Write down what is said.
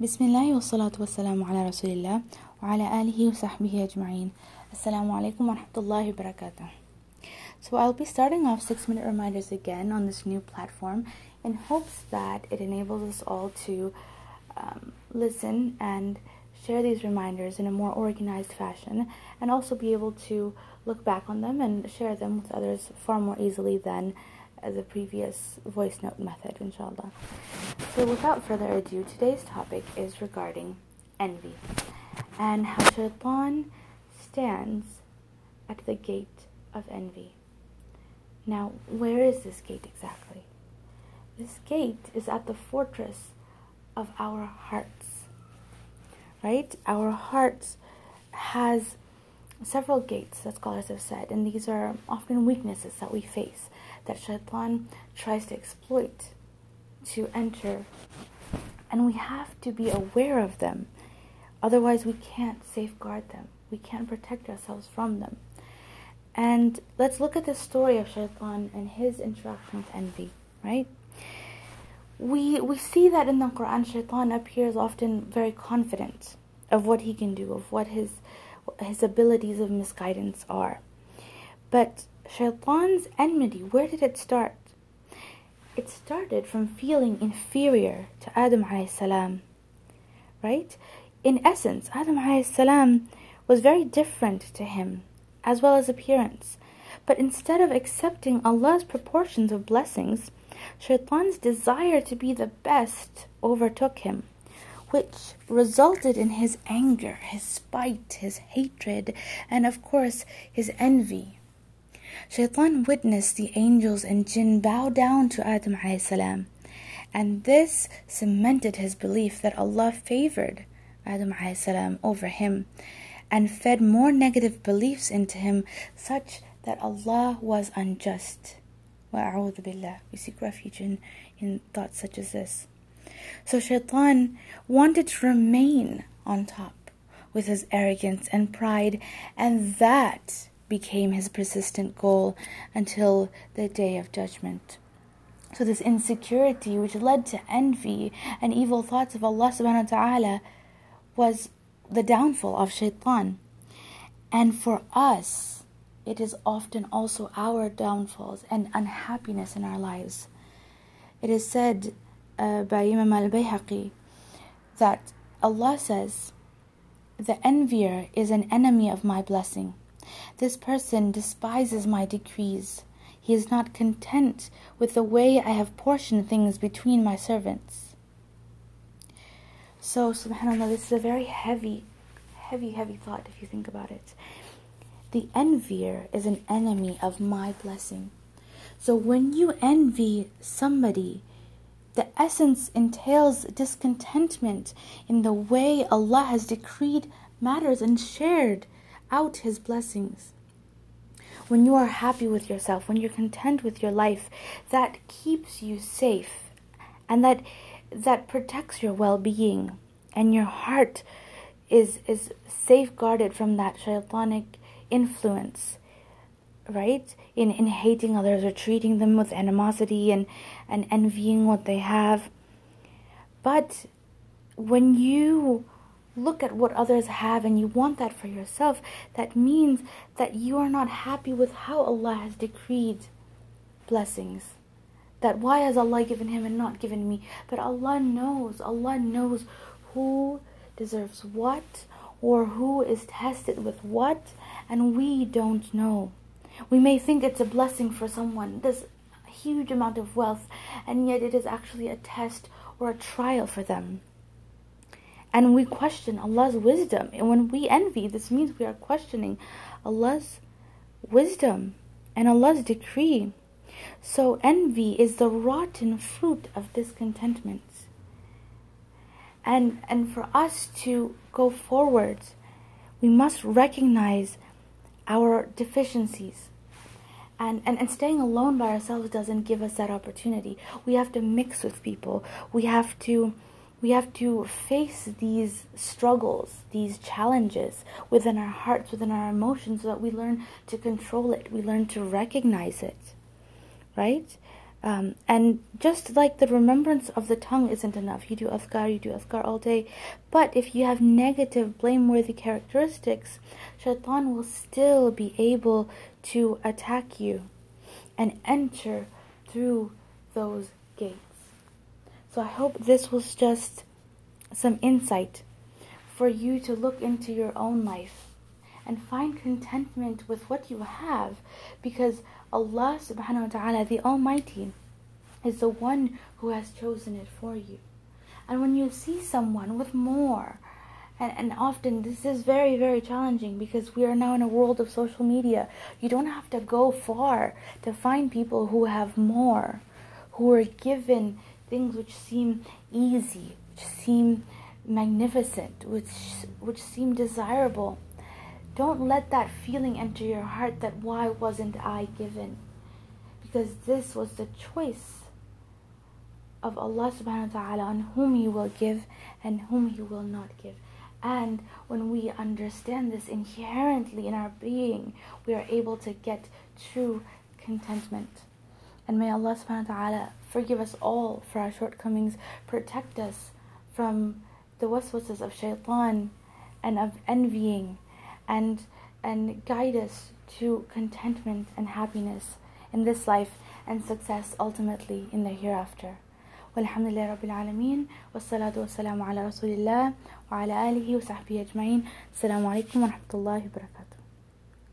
بسم الله والصلاة والسلام على رسول الله وعلى آله وصحبه أجمعين Assalamu alaikum wa rahmatullahi wa barakatuh. So I'll be starting off 6 minute reminders again on this new platform in hopes that it enables us all to um, listen and share these reminders in a more organized fashion and also be able to look back on them and share them with others far more easily than the previous voice note method, inshallah. So, without further ado, today's topic is regarding envy and how shaitan stands at the gate of envy. Now, where is this gate exactly? This gate is at the fortress of our hearts. Right? Our hearts has several gates that scholars have said, and these are often weaknesses that we face that shaitan tries to exploit to enter. And we have to be aware of them. Otherwise, we can't safeguard them. We can't protect ourselves from them. And let's look at the story of shaitan and his interaction with envy, right? We, we see that in the Quran, shaitan appears often very confident of what he can do, of what his, his abilities of misguidance are. But Shaitan's enmity, where did it start? It started from feeling inferior to Adam salam. Right? In essence, Adam salam was very different to him, as well as appearance. But instead of accepting Allah's proportions of blessings, Shaitan's desire to be the best overtook him, which resulted in his anger, his spite, his hatred, and of course his envy Shaitan witnessed the angels and jinn bow down to Adam salam, and this cemented his belief that Allah favored Adam salam over him and fed more negative beliefs into him such that Allah was unjust. Billah. We seek refuge in, in thoughts such as this. So Shaitan wanted to remain on top with his arrogance and pride, and that became his persistent goal until the day of judgment. So this insecurity which led to envy and evil thoughts of Allah subhanahu wa ta'ala was the downfall of shaitan. And for us, it is often also our downfalls and unhappiness in our lives. It is said uh, by Imam al-Bayhaqi that Allah says, the envier is an enemy of my blessing. This person despises my decrees. He is not content with the way I have portioned things between my servants. So, subhanAllah, this is a very heavy, heavy, heavy thought if you think about it. The envier is an enemy of my blessing. So, when you envy somebody, the essence entails discontentment in the way Allah has decreed matters and shared out His blessings. When you are happy with yourself, when you're content with your life, that keeps you safe and that that protects your well-being. And your heart is is safeguarded from that shaitanic influence right? In in hating others or treating them with animosity and and envying what they have. But when you look at what others have and you want that for yourself, that means that you are not happy with how Allah has decreed blessings. That why has Allah given him and not given me? But Allah knows, Allah knows who deserves what or who is tested with what, and we don't know. We may think it's a blessing for someone, this huge amount of wealth, and yet it is actually a test or a trial for them and we question Allah's wisdom. And when we envy, this means we are questioning Allah's wisdom and Allah's decree. So envy is the rotten fruit of discontentment. And and for us to go forward, we must recognize our deficiencies. And, and, and staying alone by ourselves doesn't give us that opportunity. We have to mix with people. We have to we have to face these struggles, these challenges within our hearts, within our emotions, so that we learn to control it. We learn to recognize it, right? Um, and just like the remembrance of the tongue isn't enough, you do adhkar, you do adhkar all day. But if you have negative, blameworthy characteristics, shaitan will still be able to attack you and enter through those gates. So I hope this was just some insight for you to look into your own life and find contentment with what you have because Allah subhanahu wa ta'ala, the Almighty, is the one who has chosen it for you. And when you see someone with more, and, and often this is very, very challenging because we are now in a world of social media. You don't have to go far to find people who have more, who are given things which seem easy, which seem magnificent, which which seem desirable. Don't let that feeling enter your heart that why wasn't I given? Because this was the choice of Allah subhanahu wa ta'ala on whom He will give and whom He will not give. And when we understand this inherently in our being, we are able to get true contentment. And may Allah subhanahu wa ta'ala forgive us all for our shortcomings, protect us from the waswases of shaitan and of envying and and guide us to contentment and happiness in this life and success ultimately in the hereafter. والحمد لله رب العالمين والصلاة والسلام على رسول الله وعلى آله وصحبه أجمعين السلام عليكم ورحمة الله وبركاته